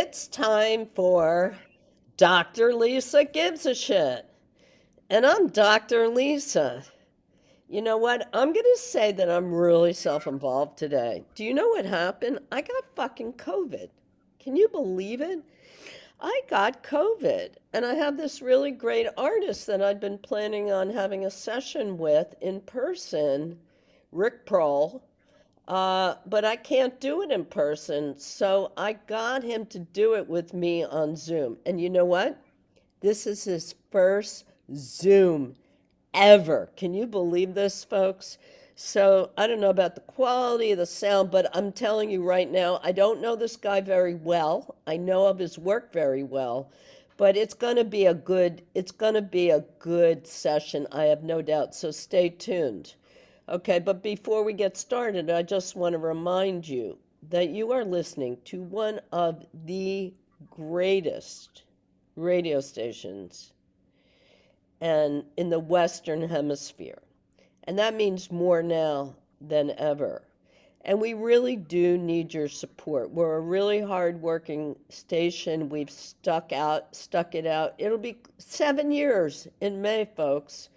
It's time for Dr. Lisa Gives a Shit. And I'm Dr. Lisa. You know what? I'm going to say that I'm really self involved today. Do you know what happened? I got fucking COVID. Can you believe it? I got COVID. And I have this really great artist that I'd been planning on having a session with in person, Rick Prohn. Uh, but I can't do it in person. So I got him to do it with me on Zoom. And you know what? This is his first Zoom ever. Can you believe this, folks? So I don't know about the quality of the sound, but I'm telling you right now, I don't know this guy very well. I know of his work very well, but it's going to be a good it's going to be a good session, I have no doubt. So stay tuned. Okay, but before we get started, I just want to remind you that you are listening to one of the greatest radio stations and in the western hemisphere. And that means more now than ever. And we really do need your support. We're a really hard-working station. We've stuck out, stuck it out. It'll be seven years in May, folks.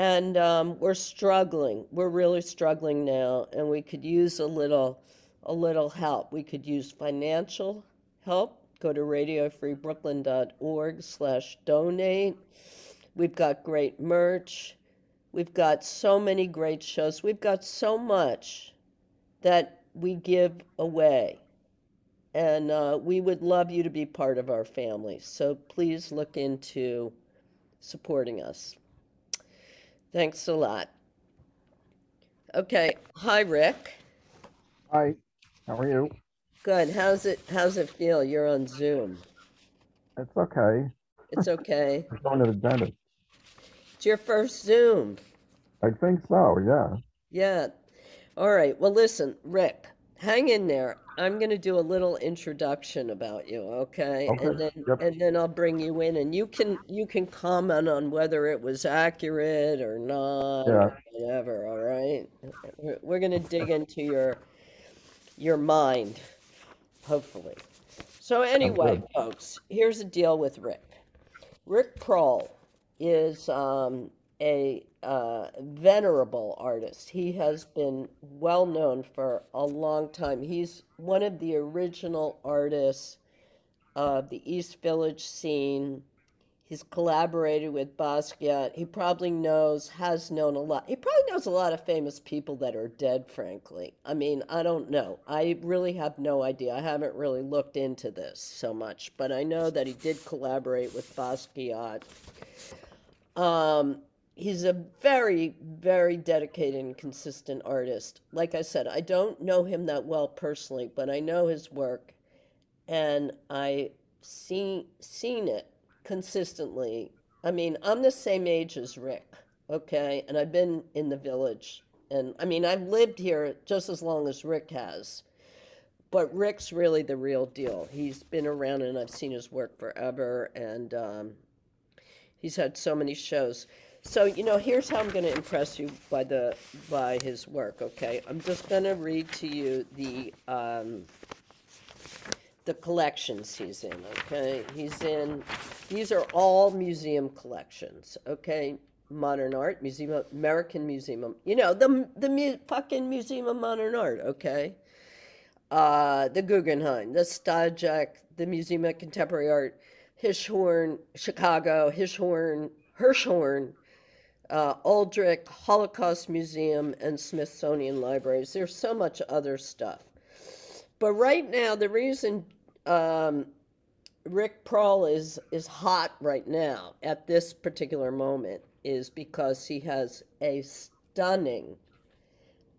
And um, we're struggling. We're really struggling now, and we could use a little, a little help. We could use financial help. Go to radiofreebrooklyn.org slash donate. We've got great merch. We've got so many great shows. We've got so much that we give away. And uh, we would love you to be part of our family. So please look into supporting us. Thanks a lot. Okay. Hi, Rick. Hi, how are you? Good. How's it how's it feel? You're on Zoom. It's okay. It's okay. I'm going to the dentist. It's your first Zoom. I think so, yeah. Yeah. All right. Well, listen, Rick, hang in there. I'm going to do a little introduction about you, okay? Okay, And then yep. and then I'll bring you in and you can you can comment on whether it was accurate or not Yeah. or whatever, all right? We're, going to dig into your your mind, hopefully. So anyway, folks, here's the deal with Rick. Rick Prohn is um, a uh, venerable artist. He has been well known for a long time. He's one of the original artists of the East Village scene. He's collaborated with Basquiat. He probably knows, has known a lot. He probably knows a lot of famous people that are dead, frankly. I mean, I don't know. I really have no idea. I haven't really looked into this so much, but I know that he did collaborate with Basquiat. Um, he's a very, very dedicated and consistent artist. Like I said, I don't know him that well personally, but I know his work, and I see seen it consistently. I mean, I'm the same age as Rick, okay, and I've been in the village, and I mean, I've lived here just as long as Rick has. But Rick's really the real deal. He's been around, and I've seen his work forever, and um, He's had so many shows. So, you know, here's how I'm going to impress you by the by his work, okay? I'm just going to read to you the um the collections he's in, okay? He's in these are all museum collections, okay? Modern Art Museum American Museum, you know, the the mu- fucking Museum of Modern Art, okay? uh, the Guggenheim, the Stedelijk, the Museum of Contemporary Art, Hirshhorn, Chicago, Hirshhorn, Hirshhorn, uh, Aldrich, Holocaust Museum, and Smithsonian Libraries. There's so much other stuff. But right now, the reason um, Rick Prohn is is hot right now at this particular moment is because he has a stunning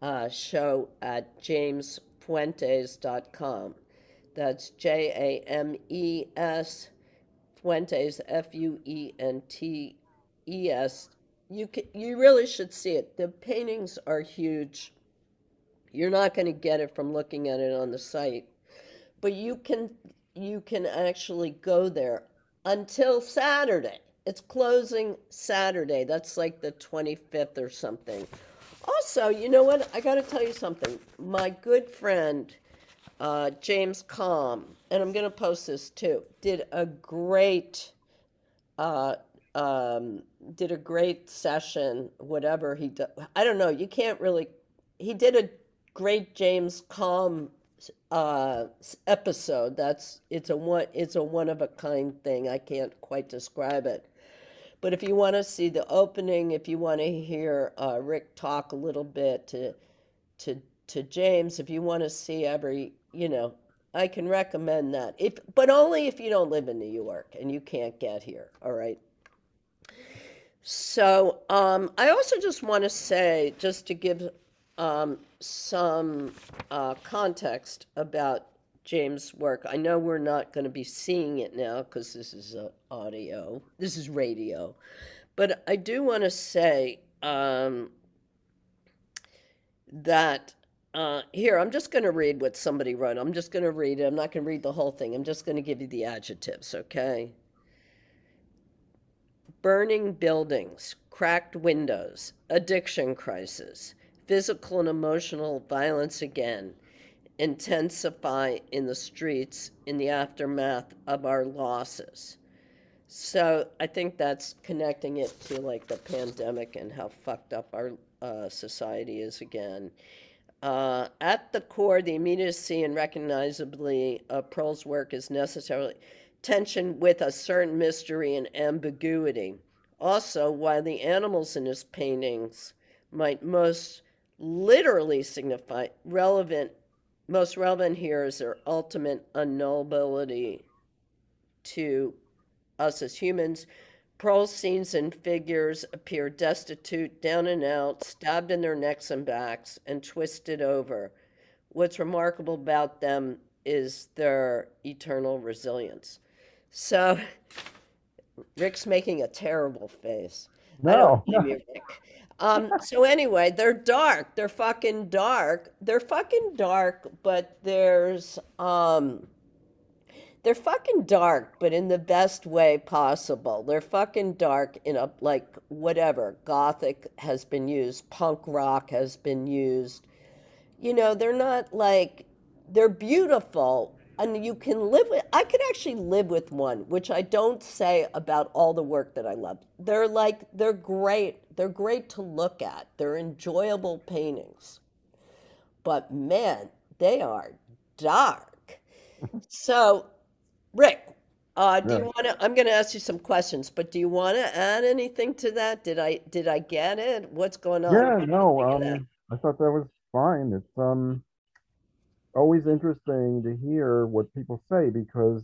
uh, show at jamesfuentes.com. That's J A M E S Fuentes F U E N T E S. You can, you really should see it. The paintings are huge. You're not going to get it from looking at it on the site, but you can you can actually go there until Saturday. It's closing Saturday. That's like the 25th or something. Also, you know what? I got to tell you something. My good friend uh, James Kalm, and I'm going to post this too, did a great, uh, um, did a great session, whatever he did. I don't know, you can't really, he did a great James Kalm uh, episode. That's, it's a one, it's a one of a kind thing. I can't quite describe it. But if you want to see the opening, if you want to hear uh, Rick talk a little bit to to to James, if you want to see every, you know, I can recommend that. If but only if you don't live in New York and you can't get here. All right. So um, I also just want to say, just to give um, some uh, context about James' work. I know we're not going to be seeing it now because this is uh, audio. This is radio, but I do want to say um, that uh, here I'm just going to read what somebody wrote. I'm just going to read it. I'm not going to read the whole thing. I'm just going to give you the adjectives. Okay burning buildings, cracked windows, addiction crisis, physical and emotional violence again intensify in the streets in the aftermath of our losses. So I think that's connecting it to like the pandemic and how fucked up our uh, society is again. Uh, at the core, the immediacy and recognizably of Pearl's work is necessarily tension with a certain mystery and ambiguity. Also, while the animals in his paintings might most literally signify relevant, most relevant here is their ultimate unknowability to us as humans. Pearl's scenes and figures appear destitute, down and out, stabbed in their necks and backs, and twisted over. What's remarkable about them is their eternal resilience. So, Rick's making a terrible face. No, you. Um, so anyway, they're dark. They're fucking dark. They're fucking dark, but there's um they're fucking dark, but in the best way possible. They're fucking dark in a like whatever. Gothic has been used, punk rock has been used. You know, they're not like they're beautiful and you can live with I could actually live with one, which I don't say about all the work that I love. They're like they're great. They're great to look at. They're enjoyable paintings. But man, they are dark. So, Rick, uh, do you want to? I'm going to ask you some questions, but do you want to add anything to that? Did I did I get it? What's going on? yeah, What do you no, think of that? um, I thought that was fine. It's, um, always interesting to hear what people say because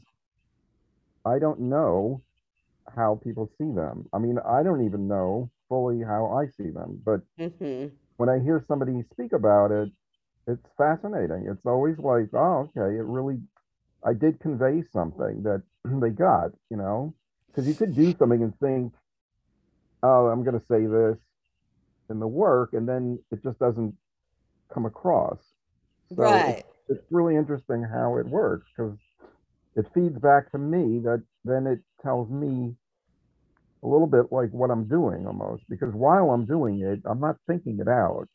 I don't know how people see them. I mean, I don't even know fully how I see them, but Mhm. when I hear somebody speak about it, it's fascinating. It's always like, oh, okay, it really, I did convey something that they got, you know? Because you could do something and think, oh, I'm going to say this in the work, and then it just doesn't come across. So Right. It's really interesting how it works because it feeds back to me that then it tells me a little bit like what I'm doing almost because while I'm doing it, I'm not thinking it out.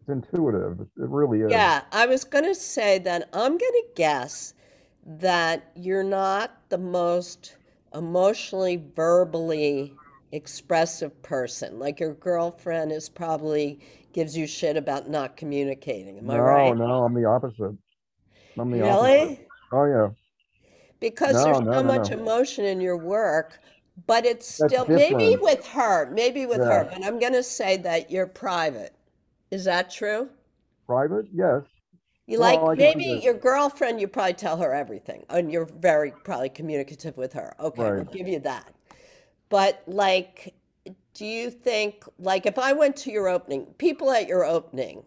It's intuitive. It really is. Yeah, I was going to say that I'm going to guess that you're not the most emotionally, verbally expressive person. Like your girlfriend is probably gives you shit about not communicating. Am I no, right? no, I'm the opposite. I'm the opposite. Really? Oh yeah. Because No, there's no, so no, much no. emotion in your work, but it's That's still maybe with her, maybe with her, but I'm going to say that you're private. Is that true? Private, yes. You like I maybe your girlfriend, you probably tell her everything, and you're very probably communicative with her. Okay, we'll give you that. But like, do you think like if I went to your opening, people at your opening,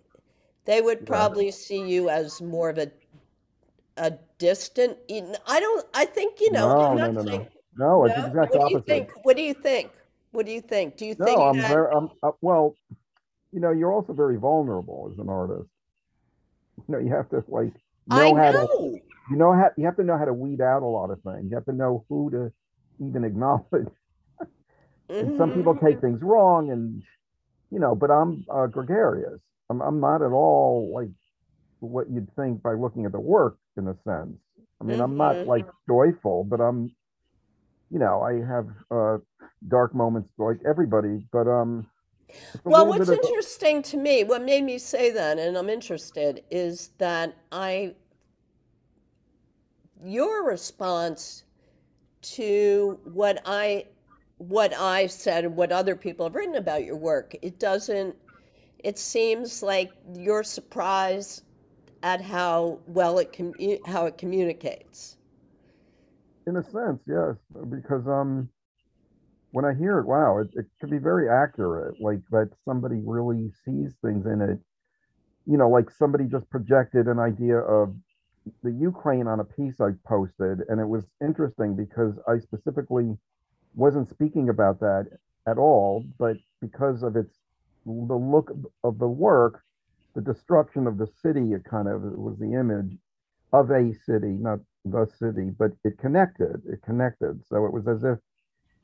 they would probably see you as more of a a distant. I don't. I think you know. No, no, no, saying. no. No, it's exact What do you think? What do you think? What do you think? Do you No, think I'm that? very, I'm, uh, well, you know, you're also very vulnerable as an artist. You know, you have to like I know how to, know. you know how, you have to know how to weed out a lot of things. You have to know who to even acknowledge. And some people Mhm. take things wrong and, you know, but I'm uh, gregarious. I'm, I'm not at all like what you'd think by looking at the work in a sense. I mean, I'm not Mhm. like joyful, but I'm, you know, I have uh dark moments like everybody, but um. Well, what's bit of a- interesting to me, what made me say that, and I'm interested, is that I, your response to what I, what I've said and what other people have written about your work, it doesn't, it seems like you're surprised at how well it commu- how it communicates. In a sense, yes, because um, when I hear it, wow, it, it could be very accurate. Like that somebody really sees things in it. You know, like somebody just projected an idea of the Ukraine on a piece I posted, and it was interesting because I specifically wasn't speaking about that at all, but because of its the look of the work, the destruction of the city, it kind of it was the image of a city, not the city, but it connected. It connected. So it was as if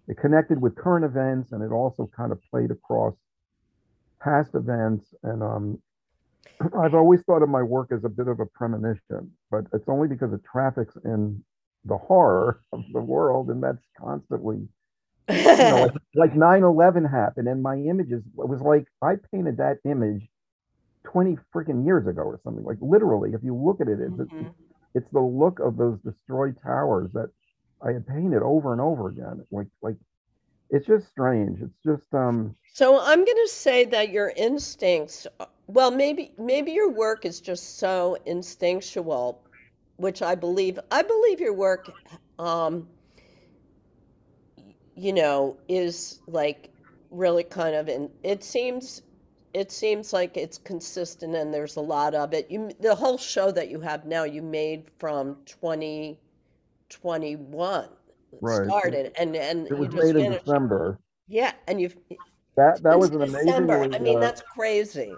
it connected with current events and it also kind of played across past events. And um, I've always thought of my work as a bit of a premonition, but it's only because it traffics in the horror of the world, and that's constantly, you know, like, like 9/11 happened, and my images it was like I painted that image 20 freaking years ago or something. Like literally, if you look at it, it's Mhm. it's the look of those destroyed towers that I had painted over and over again. Like like it's just strange. It's just um So I'm going to say that your instincts, well, maybe maybe your work is just so instinctual, which I believe. I believe your work, um, you know, is like really kind of in. It seems, it seems like it's consistent, and there's a lot of it. You, the whole show that you have now, you made from 2021 right. started, and and It you was just made in. December. Yeah, and you've That that was an December. amazingly I mean, uh, that's crazy.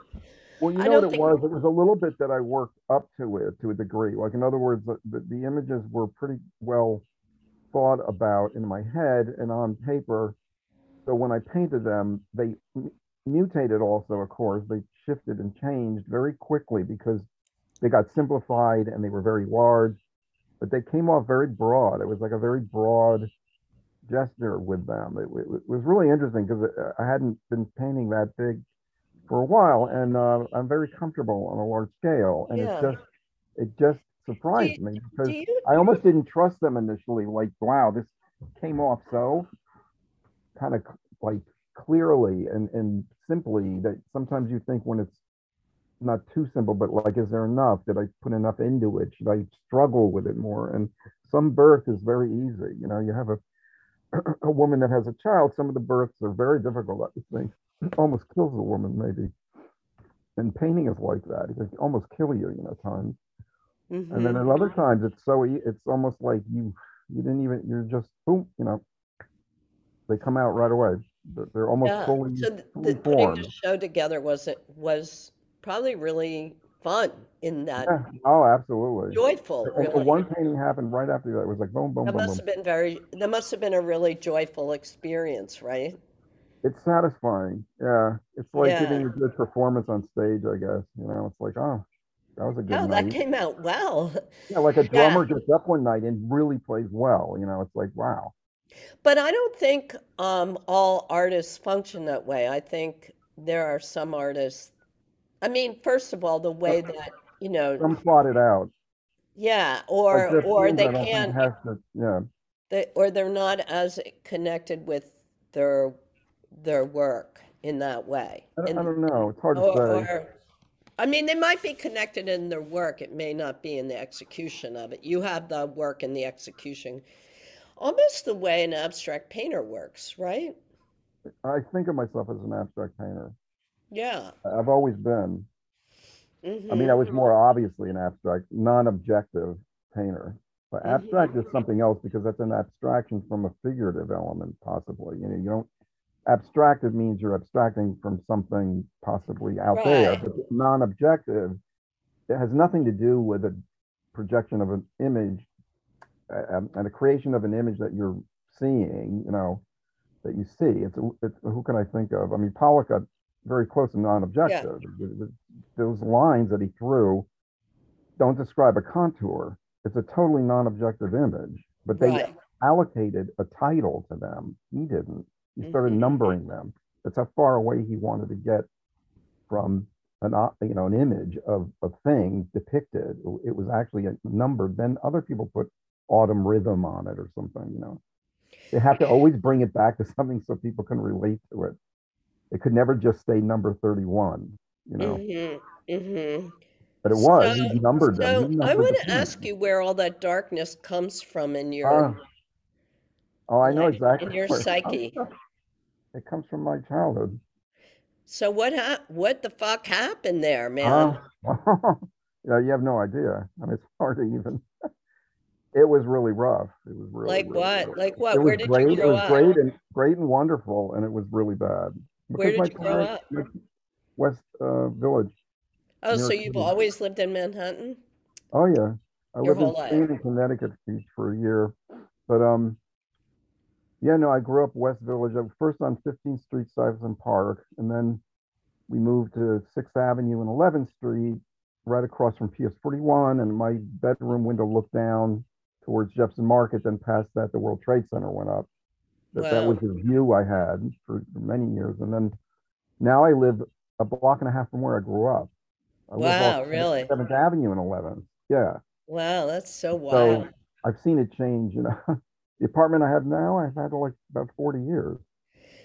well, you I know what it was? It was a little bit that I worked up to it to a degree. Like in other words, the, the, the images were pretty well thought about in my head and on paper. So when I painted them, they m- mutated also, of course. They shifted and changed very quickly because they got simplified and they were very large, but they came off very broad. It was like a very broad gesture with them. It, it, it was really interesting because I hadn't been painting that big for a while, and uh, I'm very comfortable on a large scale, and Yeah. it just it just surprised me because you, I almost didn't trust them initially. Like, wow, this came off so kind of like clearly and and simply that sometimes you think when it's not too simple, but like, is there enough? Did I put enough into it? Should I struggle with it more? And some birth is very easy. You know, you have a a woman that has a child. Some of the births are very difficult. I think almost kills a woman maybe. And painting is like that. It can almost kill you, you know, times. Mm-hmm. And then at other times it's so it's almost like you you didn't even you're just boom, you know, they come out right away. They're, almost Yeah, fully so the, fully the, putting the show together was it was probably really fun in that Yeah. Oh, absolutely. joyful, really. one painting happened right after that. It was like boom, boom, That boom, must boom. have been very, that must have been a really joyful experience, right? It's satisfying. Yeah, it's like Yeah. giving a good performance on stage. I guess you know. It's like oh, that was a good Oh, that came out well. Yeah, like a Yeah. drummer gets up one night and really plays well. You know, it's like wow. But I don't think um, all artists function that way. I think there are some artists. I mean, first of all, the way that, you know, Some plot it out. yeah, or Jeff or they I don't think can't, to. Yeah. they, or they're not as connected with their their work in that way. I don't, I don't know. It's hard to say. or I mean, they might be connected in their work. It may not be in the execution of it. You have the work and the execution, almost the way an abstract painter works, right? I think of myself as an abstract painter. Yeah. I- I've always been. I hmm mean, I was more obviously an abstract, non-objective painter. But Mhm. abstract is something else because that's an abstraction from a figurative element, possibly. You know, you don't. Abstractive means you're abstracting from something possibly out there, but non-objective, it has nothing to do with a projection of an image and a creation of an image that you're seeing. You know, that you see. It's, a- it's who can I think of? I mean, Pollock got very close to non-objective. Th- Those lines that he threw don't describe a contour. It's a totally non-objective image, but they Right. allocated a title to them. He didn't. He started Mhm. numbering them. That's how far away he wanted to get from an, you know, an image of a thing depicted. It was actually a numbered. Then other people put autumn rhythm on it or something, you know. They have to always bring it back to something so people can relate to it. It could never just stay number 31, you know, Mhm, mhm. but it was. So- He numbered them. So He I want to ask you where all that darkness comes from in your Ah. Oh, I know exactly. in your where it comes psyche. It comes from my childhood. So what hap- what the fuck happened there, man? Oh, yeah, you have no idea. I mean, it's hard to even. It was really rough. It was really Like really, what? really Like what? It Where did you great. It was up? great and great and wonderful, and it was really bad. Where did you grow up? West uh, Village. Oh, so you've City. always lived in Manhattan? Oh yeah, I Your lived in. Connecticut for a year, but um, yeah, no, I grew up West Village. I was first on 15th Street, Stuyvesant Park, and then we moved to Sixth Avenue and 11th Street, right across from PS 41, and my bedroom window looked down towards Jefferson Market. Then past that, the World Trade Center went up. That that was the view I had for, for many years, and then now I live a block and a half from where I grew up. I Wow, really? Seventh Avenue and 11th. Yeah. Wow, that's so wild. So. I've seen it change, you know. The apartment I have now, I've had like about 40 years.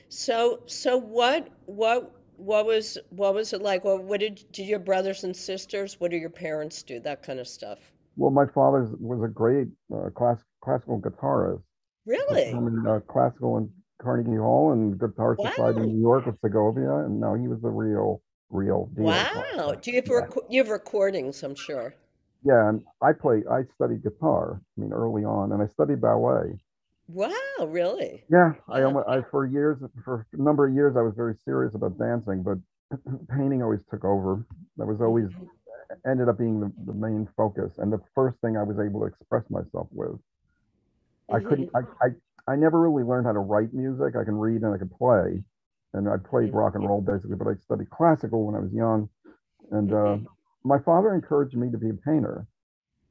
So so what what what was what was it like? What what did did your brothers and sisters, what do your parents do? That kind of stuff. Well, my father was a great uh, class, classical guitarist, Really? performing uh, classical in Carnegie Hall and Guitar Society in New York at Segovia. And no, he was the real, real deal. Wow. Do you have rec- you have recordings, I'm sure. Yeah, and I play, I studied guitar, I mean, early on, and I studied ballet. Wow, really? Yeah, I almost, I, for years, for a number of years, I was very serious about dancing, but painting always took over. That was always Mhm. ended up being the, the main focus and the first thing I was able to express myself with. I couldn't, I, I, I never really learned how to write music. I can read and I can play. And I played rock and roll basically, but I studied classical when I was young. And uh. My father encouraged me to be a painter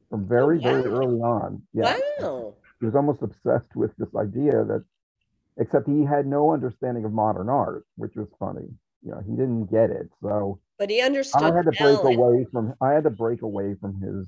from oh, very, very wow. early on. Yeah. Wow. He was almost obsessed with this idea that, except he had no understanding of modern art, which was funny. You know, he didn't get it. So But he understood. I had to break away from I had to break away from his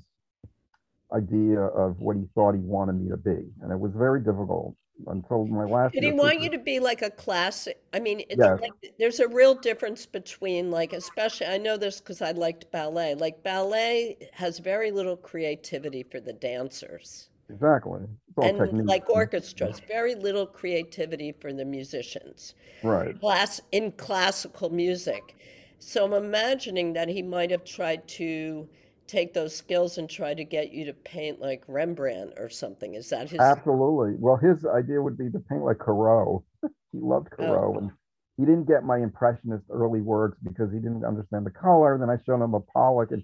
idea of what he thought he wanted me to be, and it was very difficult until my last. Did he want you to be like a classic? I mean, it's Yes. like there's a real difference between like, especially I know this because I liked ballet. Like ballet has very little creativity for the dancers, Exactly. And technique. like orchestras, very little creativity for the musicians. Right. Class in classical music. So I'm imagining that he might have tried to take those skills and try to get you to paint like Rembrandt or something. Is that his? Absolutely. Well, his idea would be to paint like Corot. he loved Oh. Corot, and he didn't get my impressionist early works because he didn't understand the color. Then I showed him a Pollock, and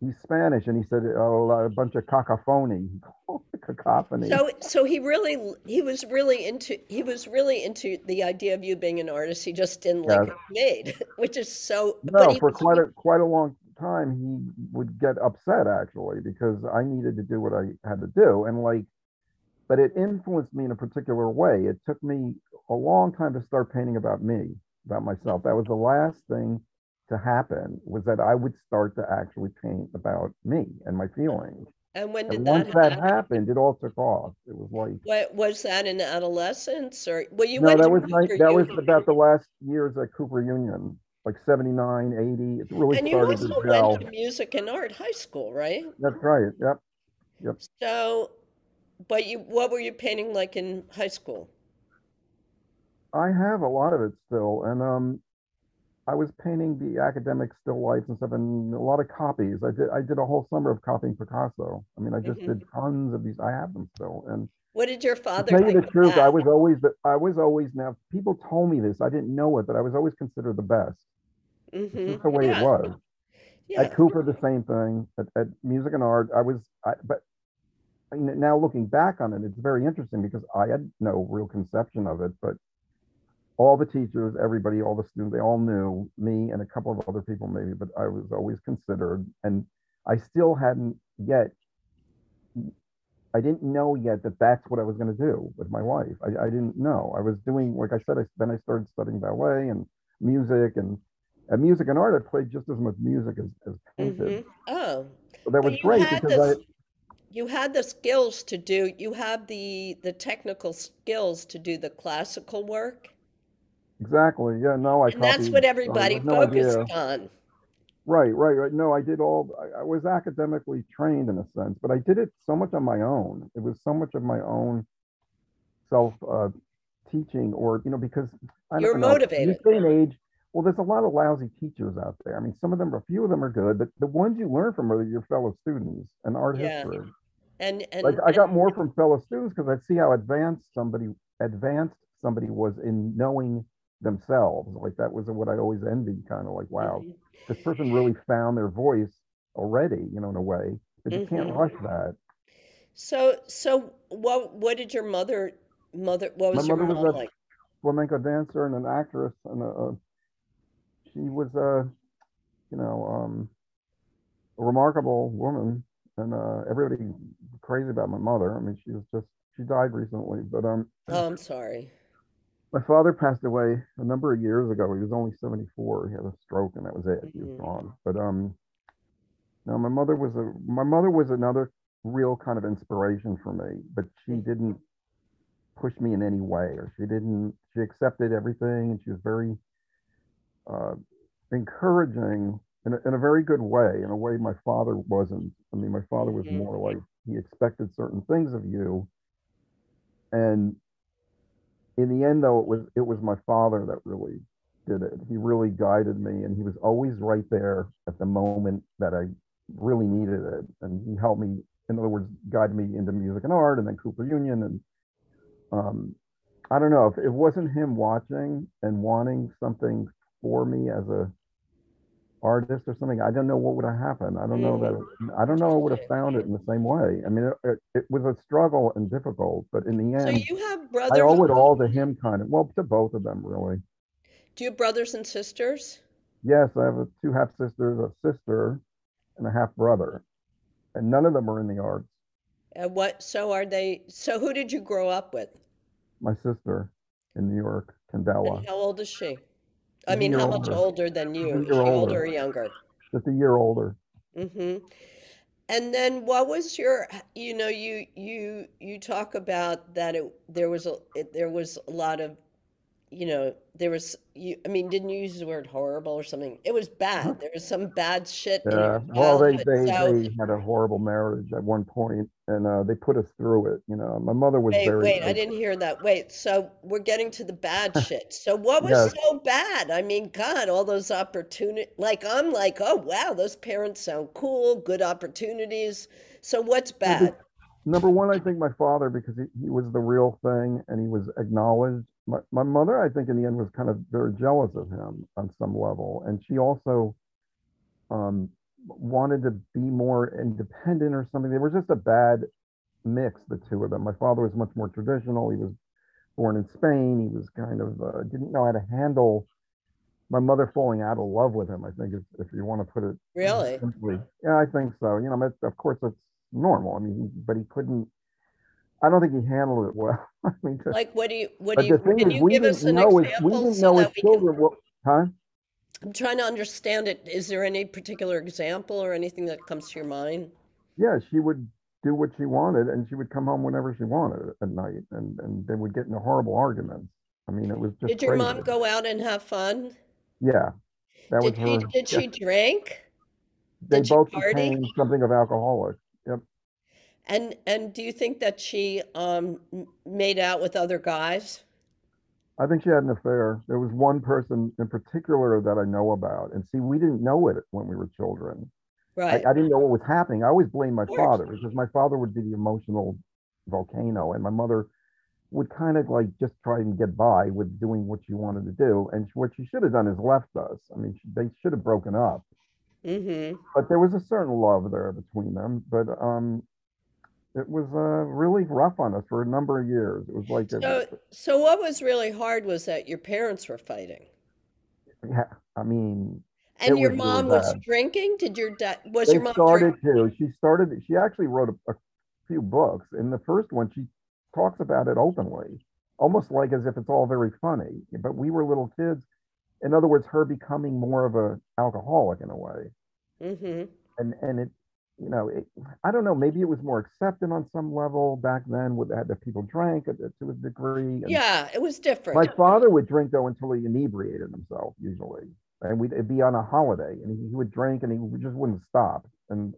he's Spanish, and he said, "Oh, a bunch of cacophony, cacophony." So, so he really, he was really into, he was really into the idea of you being an artist. He just didn't like it made, which is so. No, for quite a quite a long time, he would get upset actually because I needed to do what I had to do, and like, but it influenced me in a particular way. It took me a long time to start painting about me, about myself. That was the last thing to happen was that I would start to actually paint about me and my feelings. And when did And that once that happened, it all took off. It was like What was that in adolescence or well, you no, went that was my, that was about the last years at Cooper Union, like 79, 80. It really and you started to also gel. went to music and art high school, right? That's right. Yep. Yep. So, but you, what were you painting like in high school? I have a lot of it still, and um, I was painting the academic still lifes and stuff, and a lot of copies. I did I did a whole summer of copying Picasso. I mean, I just Mhm. did tons of these. I have them still, and What did your to father tell you the truth, I was always the I was always now. People told me this. I didn't know it, but I was always considered the best. It's Mhm. just the way Yeah, it was. yeah. At Cooper, the same thing. At, at music and art, I was. I, but I mean, now looking back on it, it's very interesting because I had no real conception of it, but all the teachers, everybody, all the students, they all knew me and a couple of other people maybe, but I was always considered. And I still hadn't yet. I didn't know yet that that's what I was going to do with my life. I, I didn't know. I was doing, like I said, I, then I started studying ballet and music and, and music and art. I played just as much music as, as painted. hmm Oh, So that was great because I. You had the skills to do, you have the the technical skills to do the classical work, exactly, yeah, no, I and that's what everybody no focused idea. on. Right, right, right. No, I did all, I, I was academically trained in a sense, but I did it so much on my own. It was so much of my own self uh, teaching or, you know, because I You're know, in this motivated. day and age, well, there's a lot of lousy teachers out there. I mean, some of them, a few of them are good, but the ones you learn from are your fellow students and art Yeah, history. and Like I got and more from fellow students because I'd see how advanced somebody advanced somebody was in knowing themselves. Like that was what I always envied, kind of like, wow, mhm, this person really found their voice already, you know, in a way. But you can't mhm. rush that. So so what what did your mother mother what My was your mother was mom a like? flamenco dancer and an actress, and uh, she was a, you know, um, a remarkable woman, and uh, everybody crazy about my mother. I mean, she was just she died recently, but um, Oh, I'm sorry. my father passed away a number of years ago. He was only 74. He had a stroke, and that was it. He was Mhm, gone. But um, no, my mother was a my mother was another real kind of inspiration for me, but she didn't push me in any way, or she didn't. She accepted everything, and she was very uh, encouraging in a, in a very good way, in a way my father wasn't. I mean, my father was mhm. more like he expected certain things of you, and in the end, though, it was it was my father that really did it. He really guided me, and he was always right there at the moment that I really needed it, and he helped me. In other words, guided me into music and art, and then Cooper Union, and um, I don't know if it wasn't him watching and wanting something for me as a artist or something. I don't know what would have happened. I don't know that. I don't know I would have found it in the same way. I mean, it, it, it was a struggle and difficult, but in the end, So you have brothers. I owe it all to him, kind of. Well, to both of them, really. do you have brothers and sisters? Yes, I have a, two half sisters, a sister, and a half brother, and none of them are in the arts. And what so are they so who did you grow up with? My sister in New York, And Candela, how old is she? I mean, how much older. older than you? Older older, or younger? just a year older. Mm-hmm. And then what was your, you know, you you you talk about that it there was a it, there was a lot of, you know, there was you I mean, didn't you use the word horrible or something? It was bad. There was some bad shit in Yeah, well, they they So they had a horrible marriage at one point, and uh, they put us through it. You know, my mother was wait, very wait, I didn't hear that. Wait, so we're getting to the bad shit. So what was yes, so bad? I mean, God, all those opportunities. like I'm like, oh wow, those parents sound cool, good opportunities. So what's bad? number one, I think my father because he, he was the real thing and he was acknowledged. My my mother, I think, in the end, was kind of very jealous of him on some level, and she also um, wanted to be more independent or something. They were just a bad mix, the two of them. My father was much more traditional. He was born in Spain. He was kind of uh, didn't know how to handle my mother falling out of love with him. I think if, if you want to put it Really? simply, yeah, I think so. You know, of course that's normal. I mean, but he couldn't. I don't think he handled it well. I mean, to, Like what do you what do the you thing can is, you we give us an know it. We didn't so know his we can children. What, huh? I'm trying to understand it. Is there any particular example or anything that comes to your mind? Yeah, she would do what she wanted, and she would come home whenever she wanted at night, and and they would get into horrible arguments. I mean, it was just Did your crazy. mom go out and have fun? Yeah, that was Did she her. did Yeah, she drink? they Did both became something of alcoholics. And and do you think that she um made out with other guys? I think she had an affair. There was one person in particular that I know about. And see, we didn't know it when we were children. I, Right. I didn't know what was happening. I always blamed my father because my father would be the emotional volcano, and my mother would kind of like just try and get by with doing what she wanted to do. And what she should have done is left us. I mean, they should have broken up. Mm-hmm. But there was a certain love there between them. But um, it was uh, really rough on us for a number of years. It was like, a, So so what was really hard was that your parents were fighting. yeah, I mean, And your was really mom was drinking? Did your dad, was They your mom started drink? to. She started. She actually wrote a, a few books. In the first one, she talks about it openly, almost like as if it's all very funny. But we were little kids. In other words, her becoming more of a alcoholic in a way, hmm and and it, you know, it, I don't know. Maybe it was more accepted on some level back then, with that, that people drank to a degree. Yeah, it was different. my father would drink though until he inebriated himself, usually, and we'd it'd be on a holiday, and he, would drink, and he just wouldn't stop, and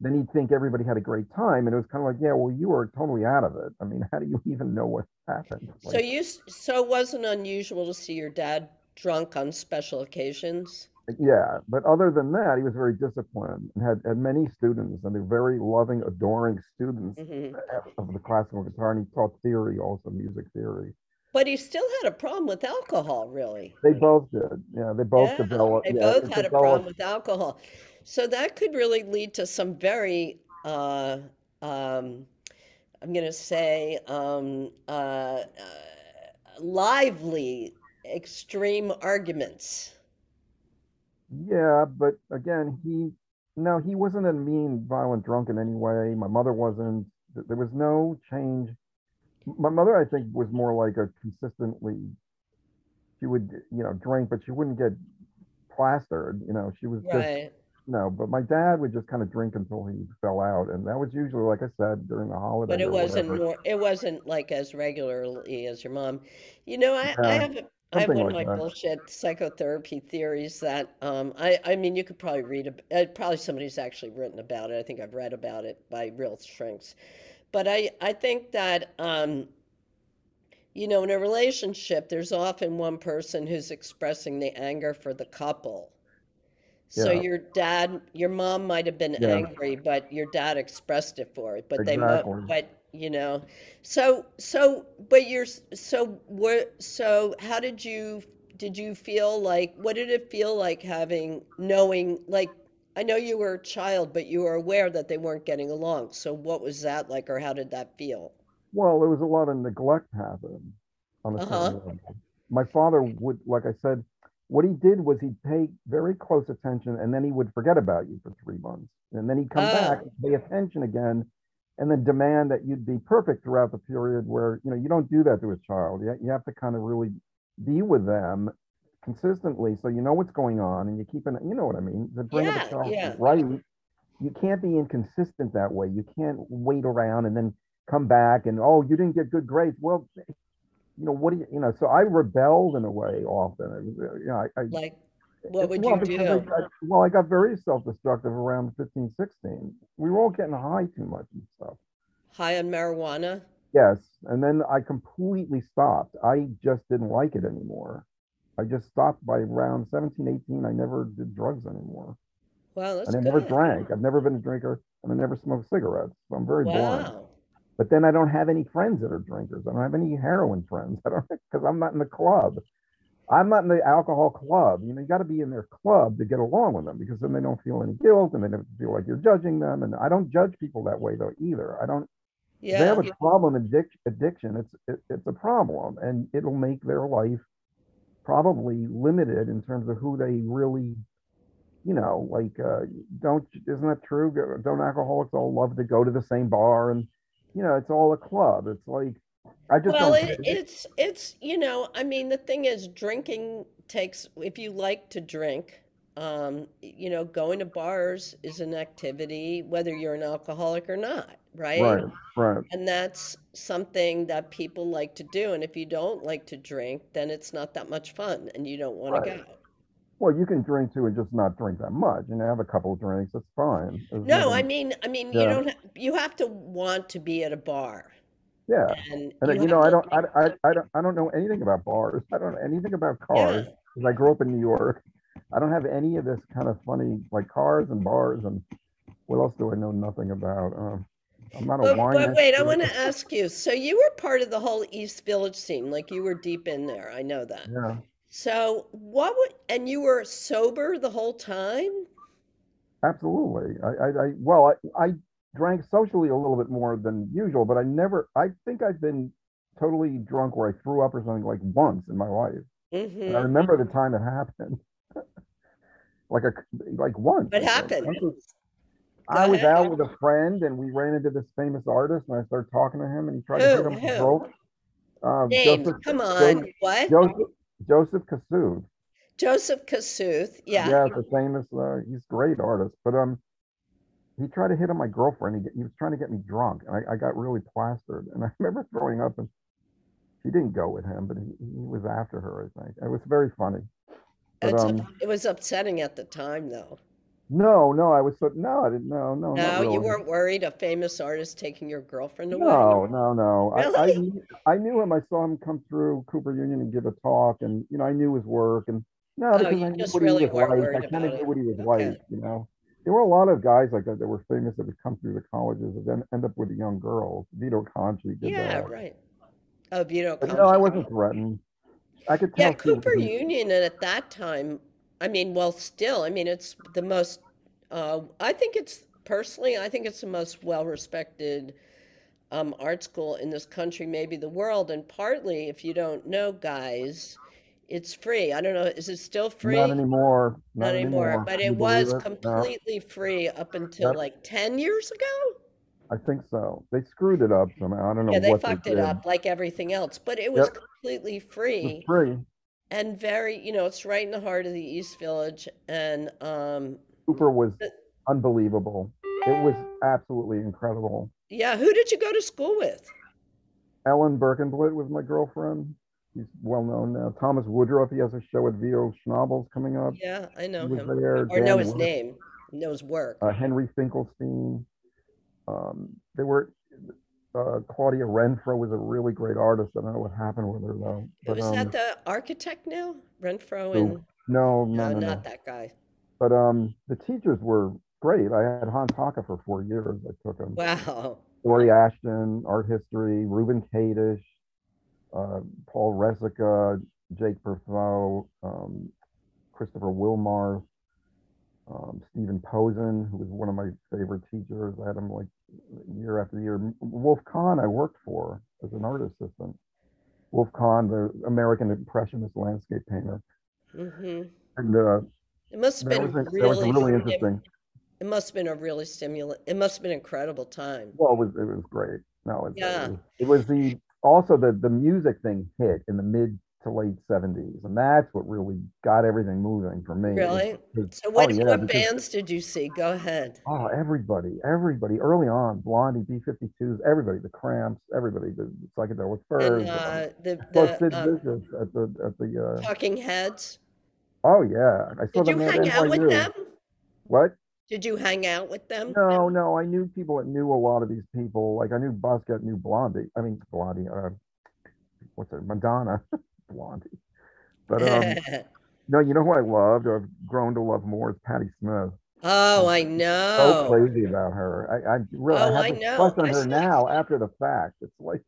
then he'd think everybody had a great time, and it was kind of like, yeah, well, you were totally out of it. I mean, how do you even know what happened? So Like, you, so it wasn't unusual to see your dad drunk on special occasions? Yeah, but other than that, he was very disciplined and had had many students, and they're very loving, adoring students hmm of the classical guitar, and he taught theory also, music theory. But he still had a problem with alcohol, really. They both did, yeah, they both Yeah, developed. they yeah, both had a problem with alcohol. So that could really lead to some very, uh, um, I'm going to say, um, uh, uh, lively, extreme arguments. Yeah, but again, he no, he wasn't a mean, violent drunk in any way. My mother wasn't. There was no change. My mother, I think, was more like a consistently. She would, you know, drink, but she wouldn't get plastered. You know, she was just no. But my dad would just kind of drink until he fell out, and that was usually, like I said, during the holidays. But it wasn't more, it wasn't like as regularly as your mom. You know, I, I have, a- I have one of my that. bullshit psychotherapy theories that, um, I, I mean, you could probably read, uh, probably somebody's actually written about it. I think I've read about it by real shrinks. But I, I think that, um, you know, in a relationship, there's often one person who's expressing the anger for the couple. So Yeah. your dad, your mom might have been Yeah. angry, but your dad expressed it for it. But they, mo- but you know, so so, but you're so what? So how did you did you feel like? What did it feel like having knowing like? I know you were a child, but you were aware that they weren't getting along. So what was that like, or how did that feel? Well, there was a lot of neglect happening on a Uh-huh. level. My father would, like I said, what he did was he'd pay very close attention and then he would forget about you for three months. And then he'd come back, Oh. pay attention again, and then demand that you'd be perfect throughout the period where, you know, you don't do that to a child. You, you have to kind of really be with them consistently so you know what's going on and you keep an, you know what I mean? To bring Yeah, a child yeah. right. You can't be inconsistent that way. You can't wait around and then come back and oh you didn't get good grades well you know what do you you know so i rebelled in a way often you know i, I Like, what would well, you I, do? I, well i got very self-destructive around 15 16 we were all getting high too much and stuff High on marijuana? yes and then i completely stopped i just didn't like it anymore i just stopped by around 17 18 i never did drugs anymore Well, that's and i never good. drank i've never been a drinker and i never smoked cigarettes so i'm very blind Wow. But then I don't have any friends that are drinkers. I don't have any heroin friends. I don't because I'm not in the club. I'm not in the alcohol club. You know, you got to be in their club to get along with them because then they don't feel any guilt and they don't feel like you're judging them. And I don't judge people that way though either. I don't. If they have a problem addic- addiction. It's it, it's a problem, and it'll make their life probably limited in terms of who they really. You know, like uh, don't isn't that true? Don't alcoholics all love to go to the same bar and you know, it's all a club. It's like I just Well, it, it's it's you know, I mean, the thing is, drinking takes. If you like to drink, um, you know, going to bars is an activity, whether you're an alcoholic or not, right? right, right. And that's something that people like to do. And if you don't like to drink, then it's not that much fun, and you don't want to go. Well, you can drink too and just not drink that much. You know, have a couple of drinks. That's fine. There's No, I mean, I mean, you don't. Ha- you have to want to be at a bar, yeah. and And you you know, I don't, I, I, I don't, I don't know anything about bars. I don't know anything about cars Yeah. because I grew up in New York. I don't have any of this kind of funny like cars and bars and what else do I know nothing about? Um, I'm not a But, wine. but wait, I want to ask you. So you were part of the whole East Village scene, like you were deep in there. I know that. Yeah, So what would, and you were sober the whole time? absolutely. I, I, I well, I, I drank socially a little bit more than usual, but I never. I think I've been totally drunk where I threw up or something like once in my life. And I Mm-hmm. remember the time it happened. like a, like once. What happened? once was- I was out with a friend and we ran into this famous artist and I started talking to him and he tried to hit Who? him with Who? a. Uh, Names, Joseph- come on, what? Joseph, Joseph Kassouf. Joseph Kosuth, yeah. Yeah, the famous, uh, he's great artist, but, um, he tried to hit on my girlfriend. He, he was trying to get me drunk and I, I got really plastered and I remember throwing up and she didn't go with him, but he, he was after her, I think. It was very funny. But, um, it was upsetting at the time, though. no, no, I was so, no, I didn't, no, no. No, you weren't worried a famous artist taking your girlfriend away? No, no, no. I, I, Really? knew- I knew him. I saw him come through Cooper Union and give a talk and, you know, I knew his work and, no, Oh, because you I knew just what really he was like. I kind of knew what he was Okay. like, you know? There were a lot of guys like that that were famous that would come through the colleges and then end up with the young girls. Vito Acconci did Yeah, that. right. Oh, Vito But no, I wasn't threatened. I could tell. Yeah, she was Cooper Union, and at that time, I mean, well, still, I mean, it's the most, uh, I think it's, personally, I think it's the most well-respected um, art school in this country, maybe the world, and partly, if you don't know, guys, it's free. I don't know, is it still free? Not anymore. Not anymore, but it was it? No, completely free up until Yep. like 10 years ago? I think so. They screwed it up somehow. I don't know Yeah, they fucked they it up like everything else, but it was Yep. completely free. free. and very you know it's right in the heart of the east village and um Cooper was The- unbelievable. It was absolutely incredible. yeah who did you go to school with Ellen Berkenblit was my girlfriend. He's well known now. Thomas Woodruff, he has a show at Vito Schnabel's coming up. yeah i know him there. or know his Worth, name know his work Uh, Henry Finkelstein. Um, they were, uh, Claudia Renfro was a really great artist. I don't know what happened with her though. But, was um, that the architect now renfro and no, no, no, no, no. not that guy But, um, the teachers were great. I had Hans Haacke for four years. I took him. wow Dore Ashton, art history, Reuben Kadish, uh, Paul Resika, Jake Berthot, um, Christopher Wilmarth, um, Stephen Posen, who was one of my favorite teachers. I had him like year after year. Wolf Kahn, I worked for as an art assistant. Wolf Kahn, the American Impressionist landscape painter. Mm-hmm. And uh, it must have been was, that was really really interesting. it must have been a really stimulant it must have been an incredible time Well, it was it was great. No, it, Yeah. it, was, it was the also the the music thing hit in the mid to late seventies, and that's what really got everything moving for me. really because- so what, oh, yeah, what because- bands did you see go ahead Oh, everybody, everybody, early on, Blondie, B-52s, everybody, the Cramps, everybody, the psychedelic furs. and uh, the, the um, Vicious at the at the. Uh, talking heads oh yeah, I saw did you them at hang out with them What? Did you hang out with them? No, no, I knew people that knew a lot of these people. Like I knew Buzzcut knew Blondie. I mean Blondie. Uh, what's it? Madonna, Blondie. But um, no, you know who I loved or I've grown to love more is Patti Smith. oh, I know. So crazy about her. I, I really Oh, I I have know. a crush on I her now after the fact. It's like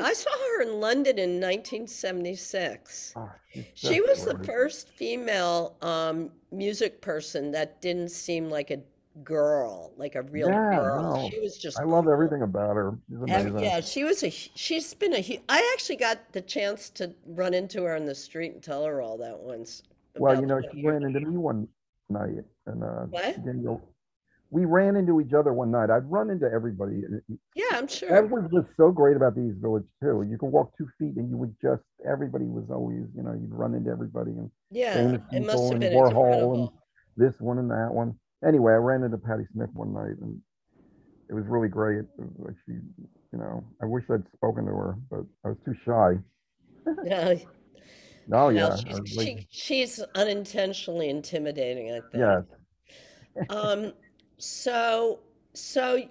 I saw her in London in 1976. oh, She was the first female um, music person that didn't seem like a girl, like a real Yeah, girl. no. She was just I love everything about her. Amazing. Yeah, she was a. She's been a. I actually got the chance to run into her on the street and tell her all that once. Well, you know, she ran into me one night, and uh, What? she gave me a- we ran into each other one night. I'd run into everybody. Yeah, I'm sure. That was what's so great about the East Village too. You could walk two feet, and you would just everybody was always, you know, you'd run into everybody, and Yeah, it must have and been Warhol and- this one and that one. Anyway, I ran into Patti Smith one night, and it was really great. Was like she, you know, I wish I'd spoken to her, but I was too shy. Yeah, Oh yeah, I she's, like, she, she's unintentionally intimidating, I think. yes. Um, so, so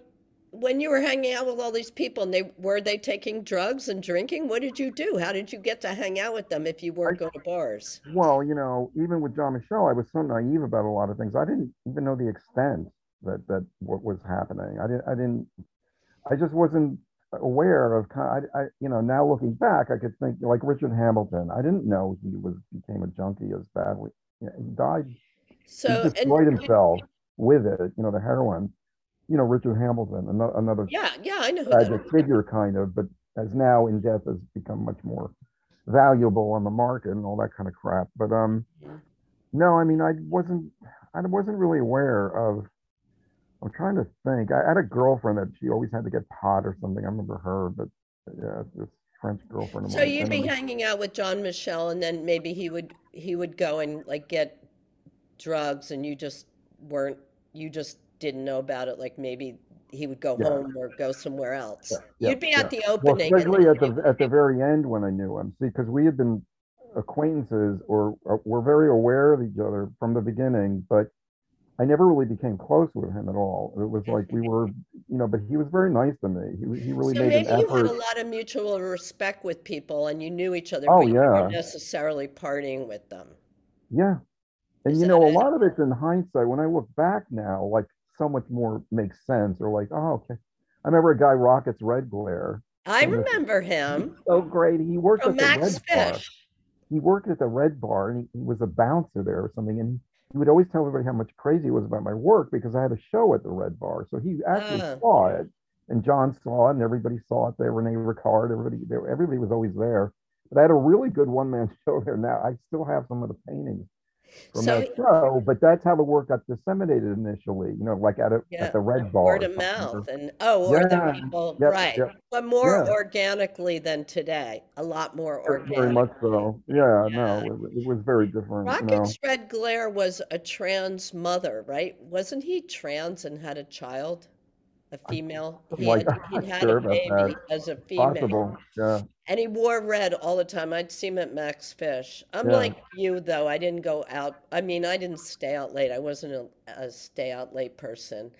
when you were hanging out with all these people and they were they taking drugs and drinking? What did you do? How did you get to hang out with them if you weren't going to bars? Well, you know, even with Jean-Michel, I was so naive about a lot of things. I didn't even know the extent that that what was happening. I didn't. I didn't. I just wasn't aware of. ki- I, I you know, now looking back, I could think like Richard Hambleton. I didn't know he was became a junkie as badly. You know, he died. So, he and- destroyed himself with it. You know, the heroin. You know, Richard Hambleton, another, another yeah, yeah, I know tragic figure, kind of, but as now in death has become much more valuable on the market and all that kind of crap. But um, Yeah. no, I mean, I wasn't. I wasn't really aware of. I'm trying to think. I had a girlfriend that she always had to get pot or something. I remember her, but yeah, this French girlfriend So you'd be hanging out with Jean-Michel, and then maybe he would he would go and like get drugs, and you just weren't you just didn't know about it. Like maybe he would go Yeah. home or go somewhere else. Yeah, yeah, You'd be at the opening. and especially at the at the very end when I knew him. Because we had been acquaintances or uh, were very aware of each other from the beginning, but I never really became close with him at all. It was like we were, you know, but he was very nice to me. He he really so made maybe an you had a lot of mutual respect with people, and you knew each other, Oh, yeah. necessarily partying with them. Yeah. And you know, a lot of it's in hindsight. When I look back now, like so much more makes sense or like, oh, okay. I remember a guy Rockets Red Glare. I the- remember him So great. He worked from at the Max Red Bar. Fish. he worked at the Red Bar and he, he was a bouncer there or something. And he would always tell everybody how much crazy it was about my work because I had a show at the Red Bar. So he actually Ah. saw it, and John saw it, and everybody saw it there. Rene Ricard, everybody, there, everybody was always there. But I had a really good one man show there. Now I still have some of the paintings from So that show, but that's how the work got disseminated initially. You know, like at a, Yeah, at the Red Bar. word of mouth and oh or the people yep, right yep. but more Yeah. organically than today a lot more organic Very much so. Yeah, Yeah. no, it, it was very different. Rocket's red glare was a trans mother right wasn't he trans and had a child a female he had, he'd had sure a baby as a female. Possible. Yeah. and he wore red all the time. I'd see him at max fish. I'm Yeah. like you though. I didn't go out. I mean i didn't stay out late. I wasn't a, a stay out late person.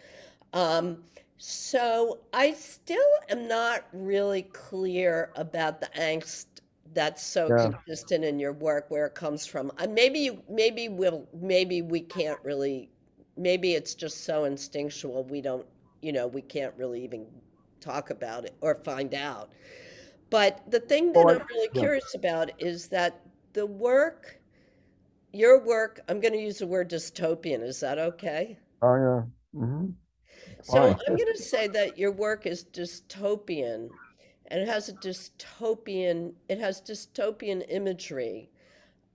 Um, so i still am not really clear about the angst that's so Yeah. consistent in your work where it comes from. Uh, maybe you maybe we'll maybe we can't really maybe it's just so instinctual we don't you know we can't really even talk about it or find out but the thing that Well, I- I'm really yeah. curious about is that the work, your work, I'm going to use the word dystopian. Is that okay? Oh yeah. hmm So. I'm going to say that your work is dystopian and it has a dystopian, it has dystopian imagery,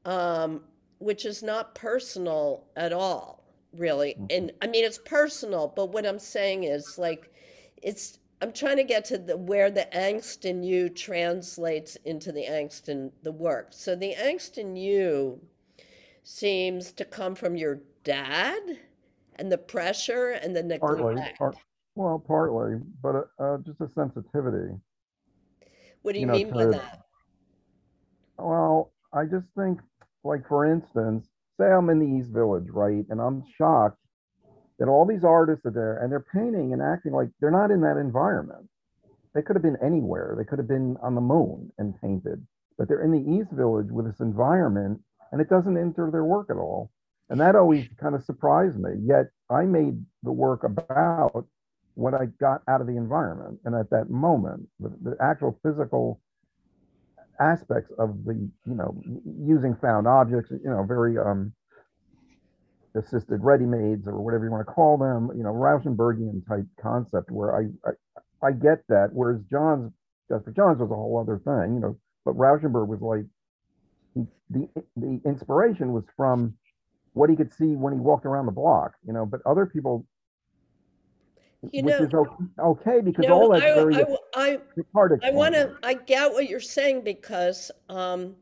um, which is not personal at all, really. And I mean, it's personal, but what I'm saying is like, it's, I'm trying to get to the where the angst in you translates into the angst in the work. So the angst in you seems to come from your dad and the pressure and the Partly. neglect. Part, well, partly, but uh, uh, just a sensitivity. What do you, you know, mean by that? Well, I just think, like for instance, say I'm in the East Village, right, and I'm shocked that all these artists are there and they're painting and acting like they're not in that environment. They could have been anywhere. They could have been on the moon and painted, but they're in the East Village with this environment, and it doesn't enter their work at all. And that always kind of surprised me. Yet I made the work about what I got out of the environment, and at that moment, the, the actual physical aspects of the you know using found objects you know very um assisted ready-mades or whatever you want to call them you know rauschenbergian type concept where I, I i get that whereas john's Jasper Johns was a whole other thing you know but rauschenberg was like he, the the inspiration was from what he could see when he walked around the block you know but other people You which know- is okay because No, all that's I, very I, I, it's hard to I want to, I get what you're saying because um,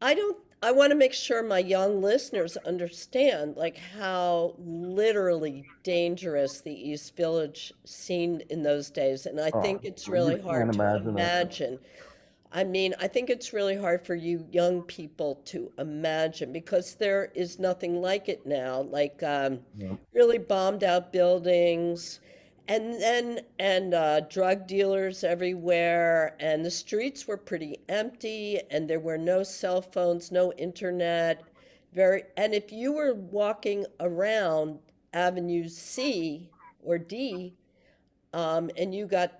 I don't, I want to make sure my young listeners understand like how literally dangerous the East Village seemed in those days. And I Oh, think it's really hard to imagine it. I mean, I think it's really hard for you young people to imagine because there is nothing like it now. Like, um, Yeah. really bombed out buildings and then and uh, drug dealers everywhere and the streets were pretty empty and there were no cell phones no internet very and if you were walking around avenue c or d um, and you got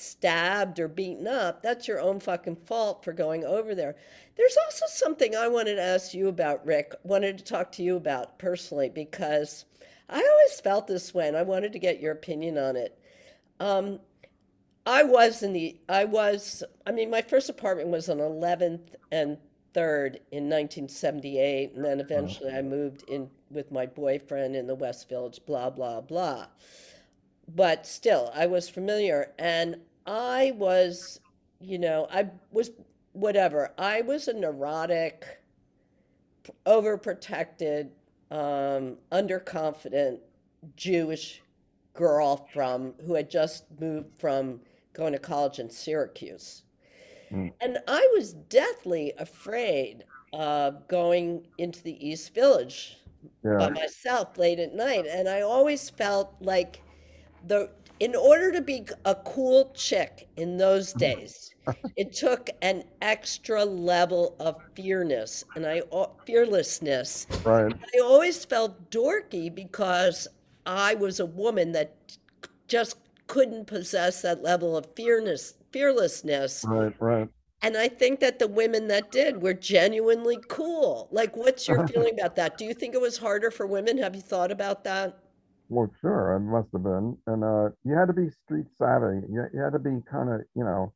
stabbed or beaten up that's your own fucking fault for going over there there's also something i wanted to ask you about rick wanted to talk to you about personally because I always felt this way, and I wanted to get your opinion on it. Um, I was in the, I was, I mean, my first apartment was on 11th and 3rd in 1978, and then eventually I moved in with my boyfriend in the West Village, blah, blah, blah. But still, I was familiar and I was, you know, I was whatever. I was a neurotic, overprotected, um, underconfident Jewish girl from who had just moved from going to college in Syracuse. Mm. And I was deathly afraid of going into the East Village by myself late at night. And I always felt like the in order to be a cool chick in those mm-hmm. days, it took an extra level of fearness and I fearlessness. right. I always felt dorky because I was a woman that just couldn't possess that level of fearness, fearlessness. Right, right. And I think that the women that did were genuinely cool. Like, what's your feeling about that? Do you think it was harder for women? Have you thought about that? Well, sure, it must have been. And uh, you had to be street savvy. You, you had to be kind of, you know,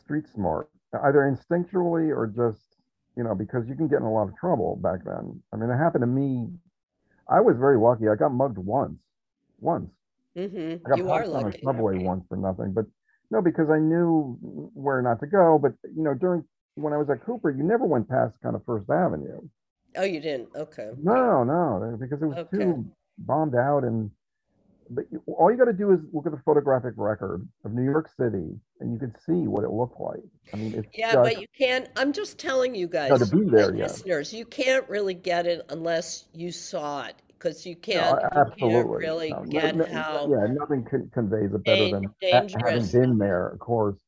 street smart, either instinctually or just, you know, because you can get in a lot of trouble back then. I mean, it happened to me. I was very lucky. I got mugged once. Once. Mm-hmm. I got You are on a lucky. subway once for nothing, but no, because I knew where not to go. But you know, during when I was at Cooper, you never went past kind of First Avenue. Oh, you didn't? Okay. No, no, because it was Okay. too bombed out and but you, all you got to do is look at the photographic record of New York City and you can see what it looked like. I mean, it's Yeah, just, but you can't. I'm just telling you guys, to be there, yeah. listeners, you can't really get it unless you saw it because you No, can't, a- you can't absolutely. really No, no- get no- how yeah, nothing con- conveys it better than ha- having been there, of course.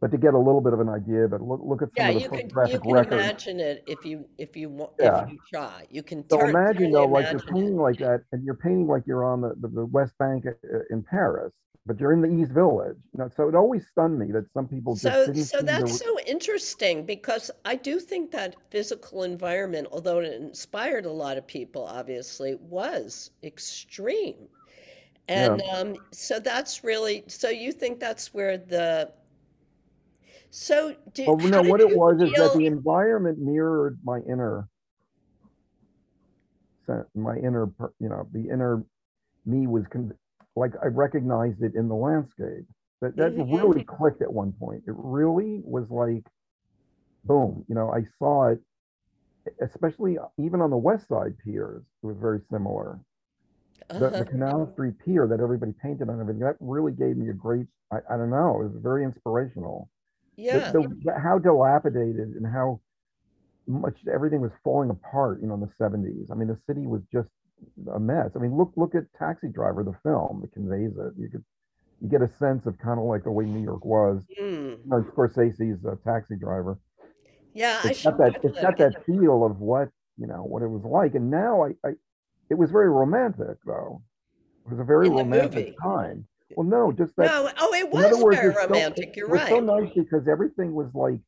But to get a little bit of an idea, but look look at some Yeah, of the you could you photographic can records. imagine it if you if you want Yeah. if you try. You can So turn imagine though, like you're imagine it. painting like that, and you're painting like you're on the, the, the West Bank uh, in Paris, but you're in the East Village. You know, so it always stunned me that some people just So, didn't so that's the. so interesting because I do think that physical environment, although it inspired a lot of people, obviously, was extreme. Yeah. And um, so that's really, so you think that's where the, so how no, did what it was is that the environment mirrored my inner, my inner, you know, the inner me was con- like I recognized it in the landscape. That that Mhm. really clicked at one point. It really was like, boom. You know, I saw it, especially even on the West Side piers. It was very similar. The, Uh-huh. the Canal Street pier that everybody painted on everything. That really gave me a great. I, I don't know. It was very inspirational the, Yeah, the, the- how dilapidated and how much everything was falling apart, you know, in the 70s. I mean, the city was just a mess. I mean, look look at Taxi Driver, the film that conveys it. You could you get a sense of kind of like the way New York was. Mm. You know, Scorsese's uh, Taxi Driver. Yeah, I It's should got that it's got that feel of what you know what it was like. And now I, I it was very romantic though. It was a very romantic movie. time. Well, no, just that No, oh, it was words, very so, romantic. it You're right. It was so nice because everything was like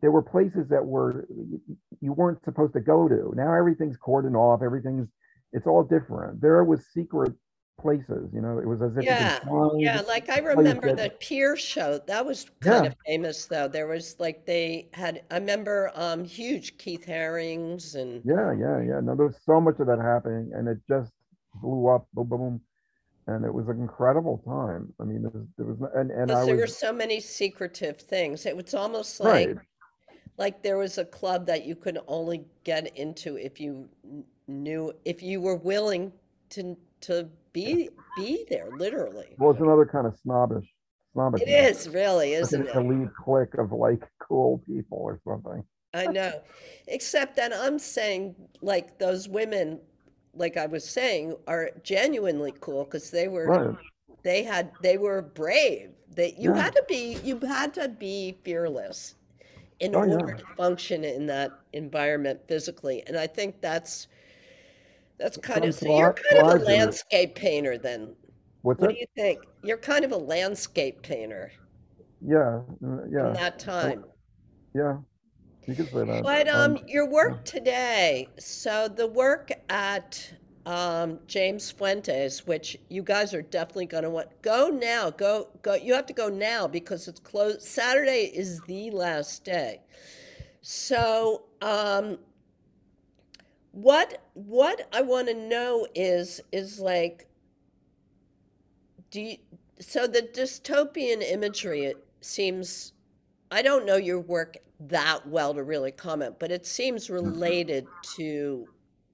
there were places that were you, weren't supposed to go to. Now everything's cordoned off. Everything's it's all different. There was secret places. You know, it was as if Yeah. Yeah, like I remember that- the Pier show. That was kind Yeah. of famous though. There was like they had I remember um huge Keith Harrings and Yeah, yeah, yeah. No, there was so much of that happening, and it just blew up, boom, boom, boom, and it was an incredible time. I mean, there was, there was, and and I because there were so many secretive things. It was almost like right. like there was a club that you could only get into if you knew if you were willing to to be be there literally. Well, it's another kind of snobbish, snobbish. It is really, isn't an it? elite clique of like cool people or something. I know. Except that I'm saying, like, those women, like I was saying, are genuinely cool because they were, Right. they had, they were brave. They, you Yeah. had to be, you had to be fearless in Oh, yeah. order to function in that environment physically. And I think that's, that's kind of, so you're kind of a in landscape painter then. What's What that? do you think? You're kind of a landscape painter Yeah, from yeah, that time. yeah. You say that. But Um, um, your work today, so the work at um, James Fuentes, which you guys are definitely going to want, go now. Go, go. You have to go now because it's closed. Saturday is the last day. So, um, what what I want to know is is like do you, so the dystopian imagery it seems I don't know your work that well to really comment, but it seems related to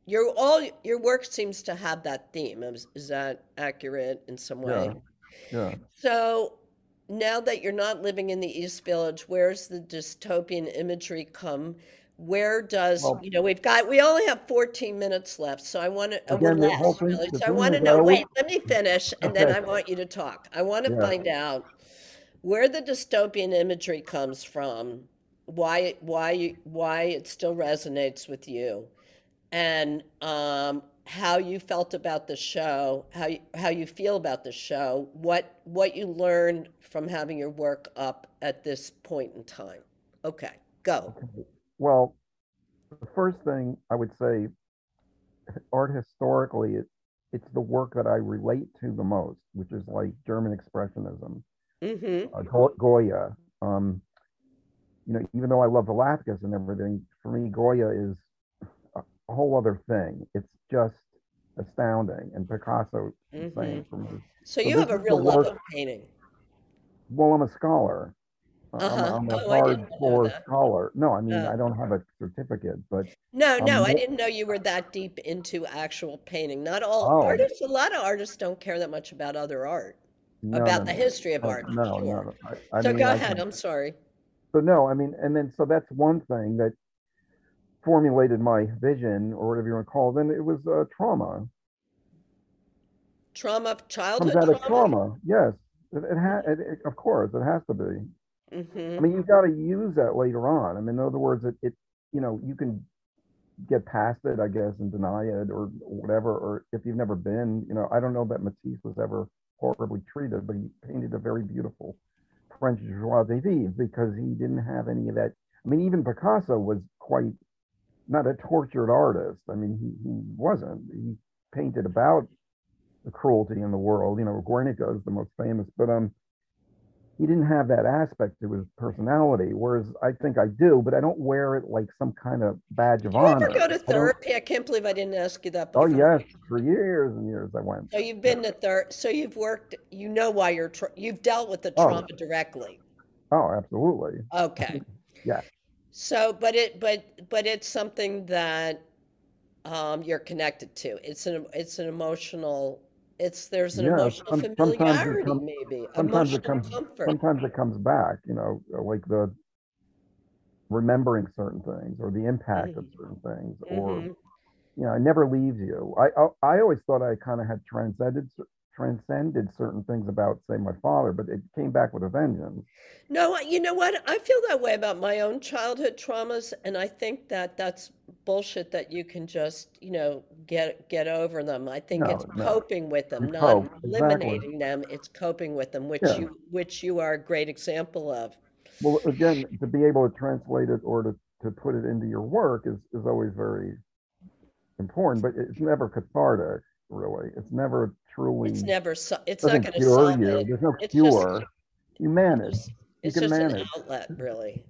your all your work seems to have that theme. Is, is that accurate in some way? Yeah, yeah. So now that you're not living in the East Village, where's the dystopian imagery come? Where does, Well, you know, we've got, we only have 14 minutes left, so I want uh, to, we're again, less thing, really. So I want to know, wait, let me finish, and then I want you to talk. I want to yeah, find out where the dystopian imagery comes from, why, it- why, you- why it still resonates with you, and um, how you felt about the show, how you, how you feel about the show, what what you learned from having your work up at this point in time. Okay, go. okay. Well, the first thing I would say, art historically, it, it's the work that I relate to the most, which is like German Expressionism, Mm-hmm. uh, Goya. Um, you know, even though I love Velázquez and everything, for me, Goya is a whole other thing. It's just astounding. And Picasso, the Mm-hmm. same for me. So So you have a real love of painting. well, I'm a scholar. I- I'm, Uh-huh. I'm a Oh, I hardcore scholar. No, I mean, Uh, I don't have a certificate, but no, no, I'm I didn't know you were that deep into actual painting. Not all oh, artists, a lot of artists don't care that much about other art, no, no, about the no. history of Uh, art, no, sure. no, no. I, I So mean, go I ahead, can, I'm sorry. So no, I mean, and then, so that's one thing that formulated my vision or whatever you want to call it. Then it was uh, trauma. Trauma, Comes childhood out of trauma? trauma. Yes. It, it, ha- it, it, of course, it has to be. I Mm-hmm. I mean, you've got to use that later on. I mean, in other words, it, it, you know, you can get past it, I guess, and deny it or whatever. Or if you've never been, you know, I don't know that Matisse was ever horribly treated, but he painted a very beautiful French joie de vivre because he didn't have any of that. I mean, even Picasso was quite not a tortured artist. I mean, he, he wasn't. He painted about the cruelty in the world. You know, Guernica is the most famous, but um, he didn't have that aspect to his personality. Whereas I think I do, but I don't wear it like some kind of badge of you ever go to therapy? I can't believe I didn't ask you that Oh yes, for years and years I went. So you've Yeah. been to ther, so you've worked, you know why you're, tra- you've dealt with the Oh, trauma directly. oh, absolutely. Okay. Yeah. So, but it, but, but it's something that, um, you're connected to. It's an, it's an emotional, it's, there's an Yeah. emotional Some, familiarity, comes. maybe, Sometimes it comes. comfort. Sometimes it comes back. You know, like the remembering certain things or the impact of certain things, or Mm-hmm. you know, it never leaves you. I I, I always thought I kind of had transcended transcended certain things about, say, my father, but it came back with a vengeance. No, you know what? I feel that way about my own childhood traumas, and I think that that's bullshit that you can just, you know, get get over them. I think it's No, no, coping with them, not cope exactly. eliminating them. It's coping with them, which Yeah. you which you are a great example of. Well, again, to be able to translate it or to, to put it into your work is, is always very important, but it's never cathartic, really. It's never truly. It's never so, it's not going to cure solve you. it. There's no It's just cure. You manage. it's, You it's can just an manage. outlet, really.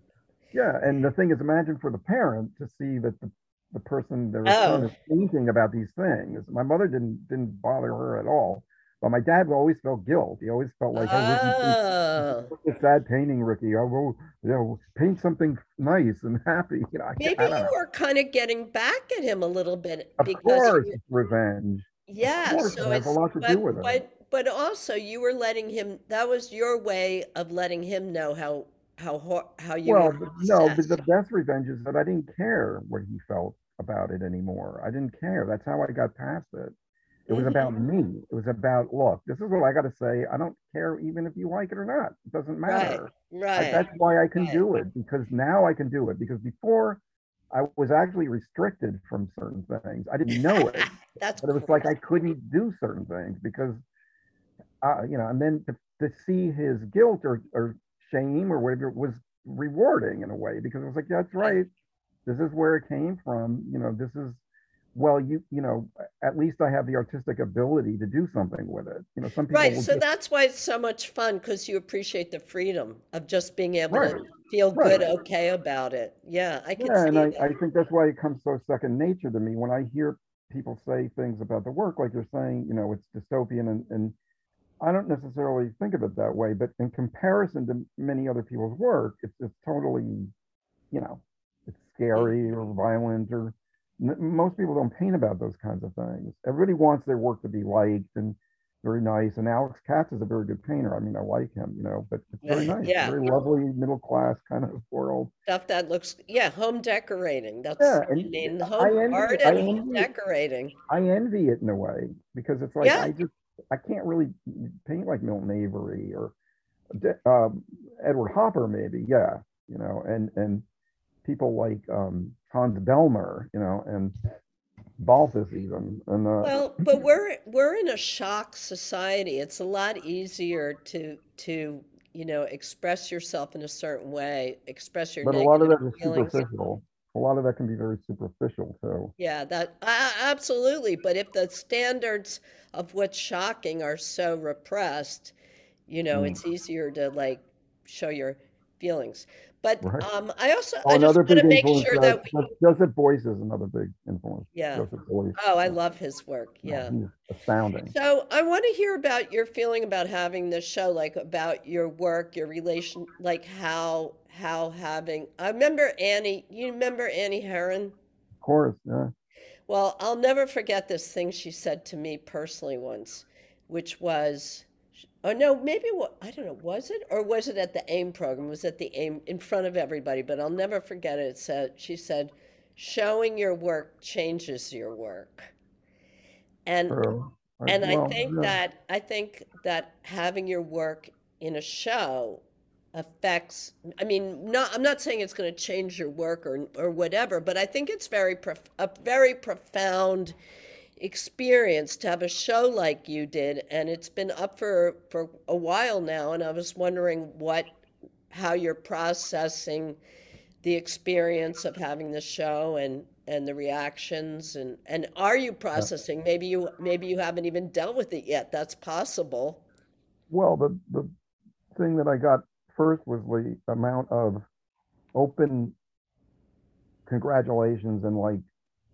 Yeah, and the thing is, imagine for the parent to see that the, the person, that was Oh, thinking about these things. My mother didn't didn't bother her at all, but my dad always felt guilt. He always felt like, oh, oh, It's a sad painting, Ricky. Oh, I will, you know, paint something nice and happy. You know, maybe you know. were kind of getting back at him a little bit Of because course, you it's revenge. Yeah, course, so it has a lot to do with it. but but also you were letting him that was your way of letting him know how how hor- how you Well, but no, but the best revenge is that I didn't care what he felt about it anymore. I didn't care. That's how I got past it. It was about me. It was about, look, this is what I got to say. I don't care even if you like it or not. It doesn't matter. I, right, that's why I can right. do it because now I can do it because before I was actually restricted from certain things. I didn't know it, That's but it was like I couldn't do certain things because, uh, you know, and then to, to see his guilt or, or shame or whatever was rewarding in a way because it was like, that's Right. This is where it came from. You know, this is well, you, you know, at least I have the artistic ability to do something with it. You know, some people Right, so just, that's why it's so much fun because you appreciate the freedom of just being able Right, to feel right. good, okay about it. Yeah, I can yeah, see and I. I think that's why it comes so second nature to me when I hear people say things about the work, like you're saying, you know, it's dystopian and, and I don't necessarily think of it that way, but in comparison to many other people's work, it's, it's totally, you know, it's scary or violent or n- most people don't paint about those kinds of things. Everybody wants their work to be liked and very nice. And Alex Katz is a very good painter. I mean, I like him, you know, but it's very nice, Yeah. very lovely middle class kind of world. Stuff that looks, yeah, home decorating. That's, Yeah, I and mean, I home envy- art I and home decorating. I envy it in a way because it's like Yeah. I just I can't really paint like Milton Avery or um, Edward Hopper maybe yeah you know and and people like um, Hans Bellmer you know and Balthus even and uh, Well, but we're we're in a shock society. It's a lot easier to to, you know, express yourself in a certain way, express your but a lot of that is feelings. superficial a lot of that can be very superficial too Yeah, that uh, absolutely. But if the standards of what's shocking are so repressed, you know, Mm. it's easier to like show your feelings. But Right. um, I also oh I just another want to big make influence sure that we, Jo- Joseph Beuys is another big influence yeah. Joseph Beuys Oh, I love his work. Yeah. he's astounding So I want to hear about your feeling about having this show, like about your work, your relation, like how how having. I remember Annie. You remember Annie Herron? of course yeah Well, I'll never forget this thing she said to me personally once, which was, oh no, maybe what I don't know, was it or was it at the AIM program? Was it the AIM in front of everybody? But I'll never forget it. It said she said, "Showing your work changes your work," and and I think yeah. that I think that having your work in a show affects I mean not I'm not saying it's going to change your work or or whatever, but I think it's very prof, a very profound experience to have a show like you did and it's been up for for a while now and I was wondering what how you're processing the experience of having the show and and the reactions and and are you processing? Maybe you maybe you haven't even dealt with it yet. That's possible. Well, the the thing that I got first was the amount of open congratulations and like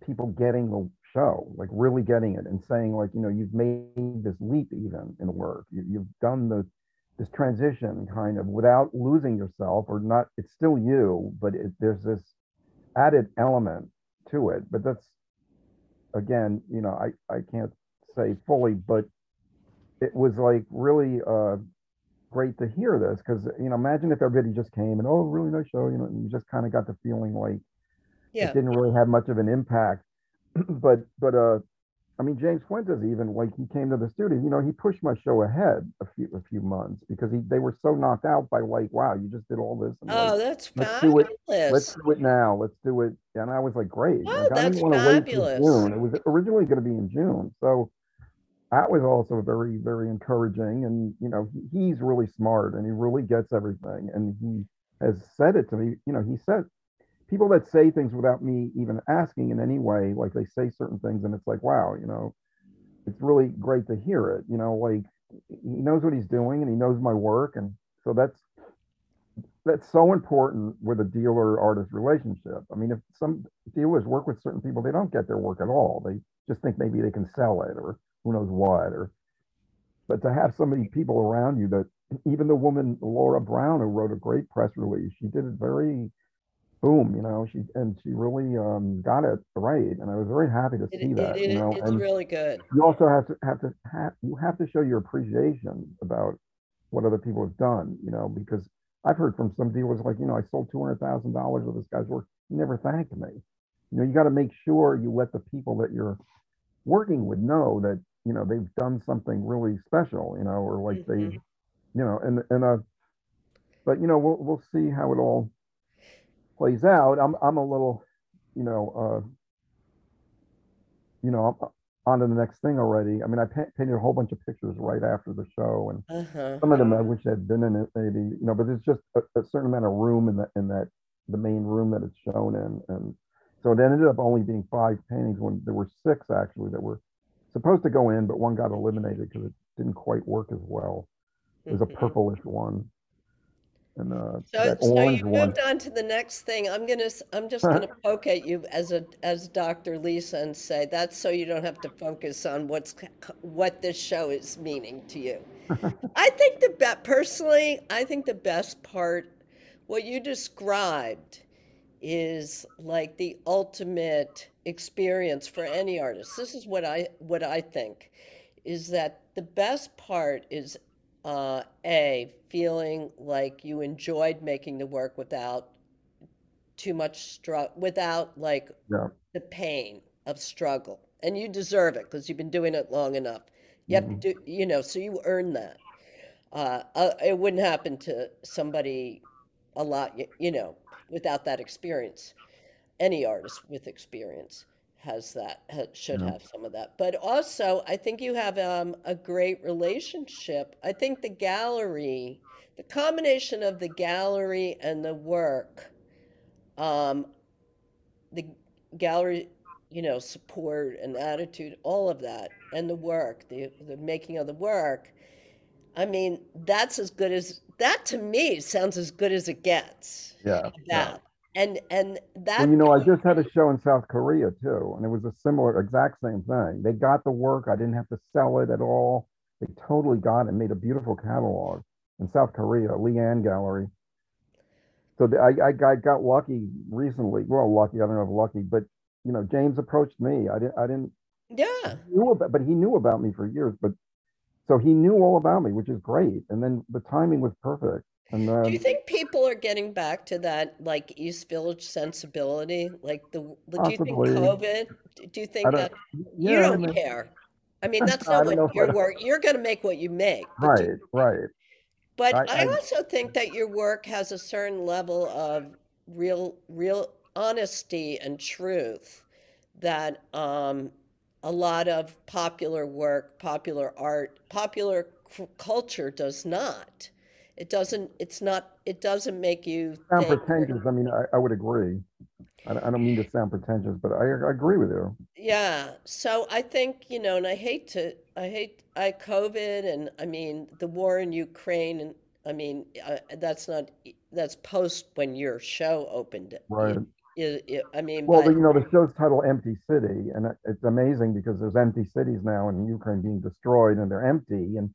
people getting the show, like really getting it and saying like, you know, you've made this leap even in work. You, you've done the this transition kind of without losing yourself or not. It's still you, but it, there's this added element to it. But that's again, you know, I I can't say fully, but it was like really uh great to hear this because you know imagine if everybody just came and oh really nice show you know and you just kind of got the feeling like yeah. it didn't really have much of an impact. But but uh i mean james fuentes even like he came to the studio you know he pushed my show ahead a few a few months because he they were so knocked out by like wow you just did all this and oh like, that's let's do it let's do it now let's do it and i was like great Oh, like, i that's didn't want to wait till fabulous. june it was originally going to be in june so that was also very very encouraging and you know he, he's really smart and he really gets everything and he has said it to me you know he said people that say things without me even asking in any way like they say certain things and it's like wow you know it's really great to hear it you know like he knows what he's doing and he knows my work and so that's that's so important with a dealer artist relationship. I mean if some dealers work with certain people they don't get their work at all. They just think maybe they can sell it or who knows what or but to have so many people around you that even the woman laura brown who wrote a great press release she did it very boom you know she and she really um, got it right and i was very happy to see it, that it- you know it's and really good. you also have to have to have you have to show your appreciation about what other people have done you know because i've heard from some dealers like you know i sold $200000 of this guy's work. He never thanked me. You know you got to make sure you let the people that you're working with know that you know they've done something really special you know or like Mhm. they you know and and uh but you know we'll we'll see how it all plays out. I'm i'm a little you know uh you know I'm on to the next thing already. I mean i painted a whole bunch of pictures right after the show and uh-huh. some of them i wish had been in it maybe you know but there's just a, a certain amount of room in that in that the main room that it's shown in. And So it ended up only being five paintings when there were six actually that were supposed to go in, but one got eliminated because it didn't quite work as well. It was a Mhm. purplish one. And uh, So, so orange you one. moved on to the next thing. I'm gonna, I'm just gonna poke at you as a, as Dr. Lisa and say, that's so you don't have to focus on what's, what this show is meaning to you. I think the be personally, I think the best part, what you described is like the ultimate experience for any artist. This is what I, what I think, is that the best part is uh, A, feeling like you enjoyed making the work without too much struggle, without like Yeah. the pain of struggle. And you deserve it because you've been doing it long enough. You have to do, you know, so you earn that. Uh, uh, it wouldn't happen to somebody a lot, you know, without that experience. Any artist with experience has that, ha should Yeah. have some of that. But also, I think you have um, a great relationship. I think the gallery, the combination of the gallery and the work, um, the gallery, you know, support and attitude, all of that, and the work, the the making of the work. I mean, that's as good as that to me sounds as good as it gets. Yeah. yeah. And and that Well, you know, I just had a show in South Korea too, and it was a similar, exact same thing. They got the work. I didn't have to sell it at all. They totally got it, made a beautiful catalog in South Korea, Leeahn Gallery. So the, I, I got, got lucky recently. Well, lucky, I don't know if lucky, but you know, James approached me. I didn't, I didn't yeah. knew about, but he knew about me for years. But so he knew all about me, which is great. And then the timing was perfect. And then, Do you think people are getting back to that like East Village sensibility? Like the, the do you think COVID? Do you think that you yeah, I don't mean, care? I mean, that's not what your work. You're going to make what you make. right, right. But I- I, I- also think that your work has a certain level of real, real honesty and truth that um, a lot of popular work, popular art, popular c- culture does not. It doesn't. It's not. It doesn't make you sound think. pretentious. I mean, I, I would agree. I, don't- I don't mean to sound pretentious, but I, I agree with you. Yeah. So I think, you know, and I hate to, I hate, I COVID and I mean, the war in Ukraine and I mean, uh, that's not, that's post when your show opened. Right. You- you- I mean, Well, but, you know, the show's titled Empty City, and it's amazing because there's empty cities now in Ukraine being destroyed and they're empty. And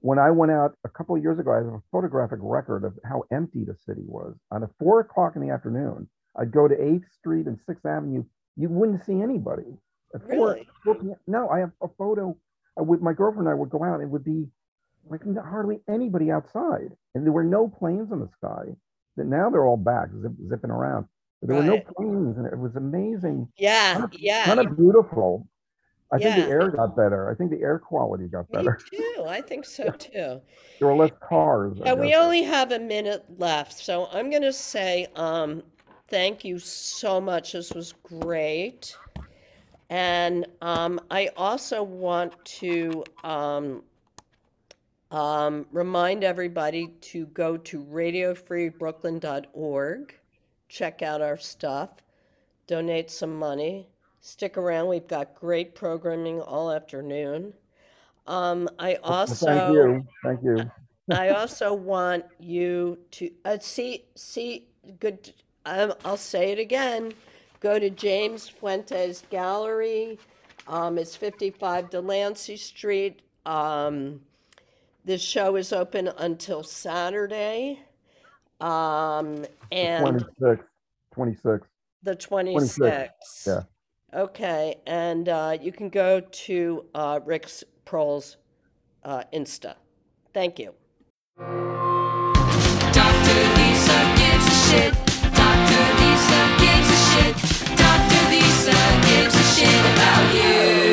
when I went out a couple of years ago, I have a photographic record of how empty the city was. On a four o'clock in the afternoon, I'd go to 8th Street and 6th Avenue. You wouldn't see anybody. At four- Really? 4 p.m. No, I have a photo with my girlfriend and I would go out. And it would be like hardly anybody outside. And there were no planes in the sky. But now they're all back, zip, zipping around. There were no planes, and it was amazing yeah, kind of- yeah. kind of beautiful. I think the air got better. I think the air quality got Me better. too. I think so too. There were less cars. Yeah, we only have a minute left, so I'm going to say um, thank you so much. This was great. And um, I also want to um, um, remind everybody to go to radiofreebrooklyn.org, check out our stuff, donate some money, stick around. We've got great programming all afternoon. Um, I also. Thank you. Thank you. I also want you to uh, see see good. Um, I'll say it again. Go to James Fuentes Gallery. Um, it's 55 Delancey Street. Um, this show is open until Saturday, um, and 26, 26. the 26 yeah. Okay, and uh, you can go to uh, Rick's Prohn's uh, Insta. Thank you. Dr. Lisa gives a shit. Dr. Lisa gives a shit. Dr. Lisa gives a shit about you.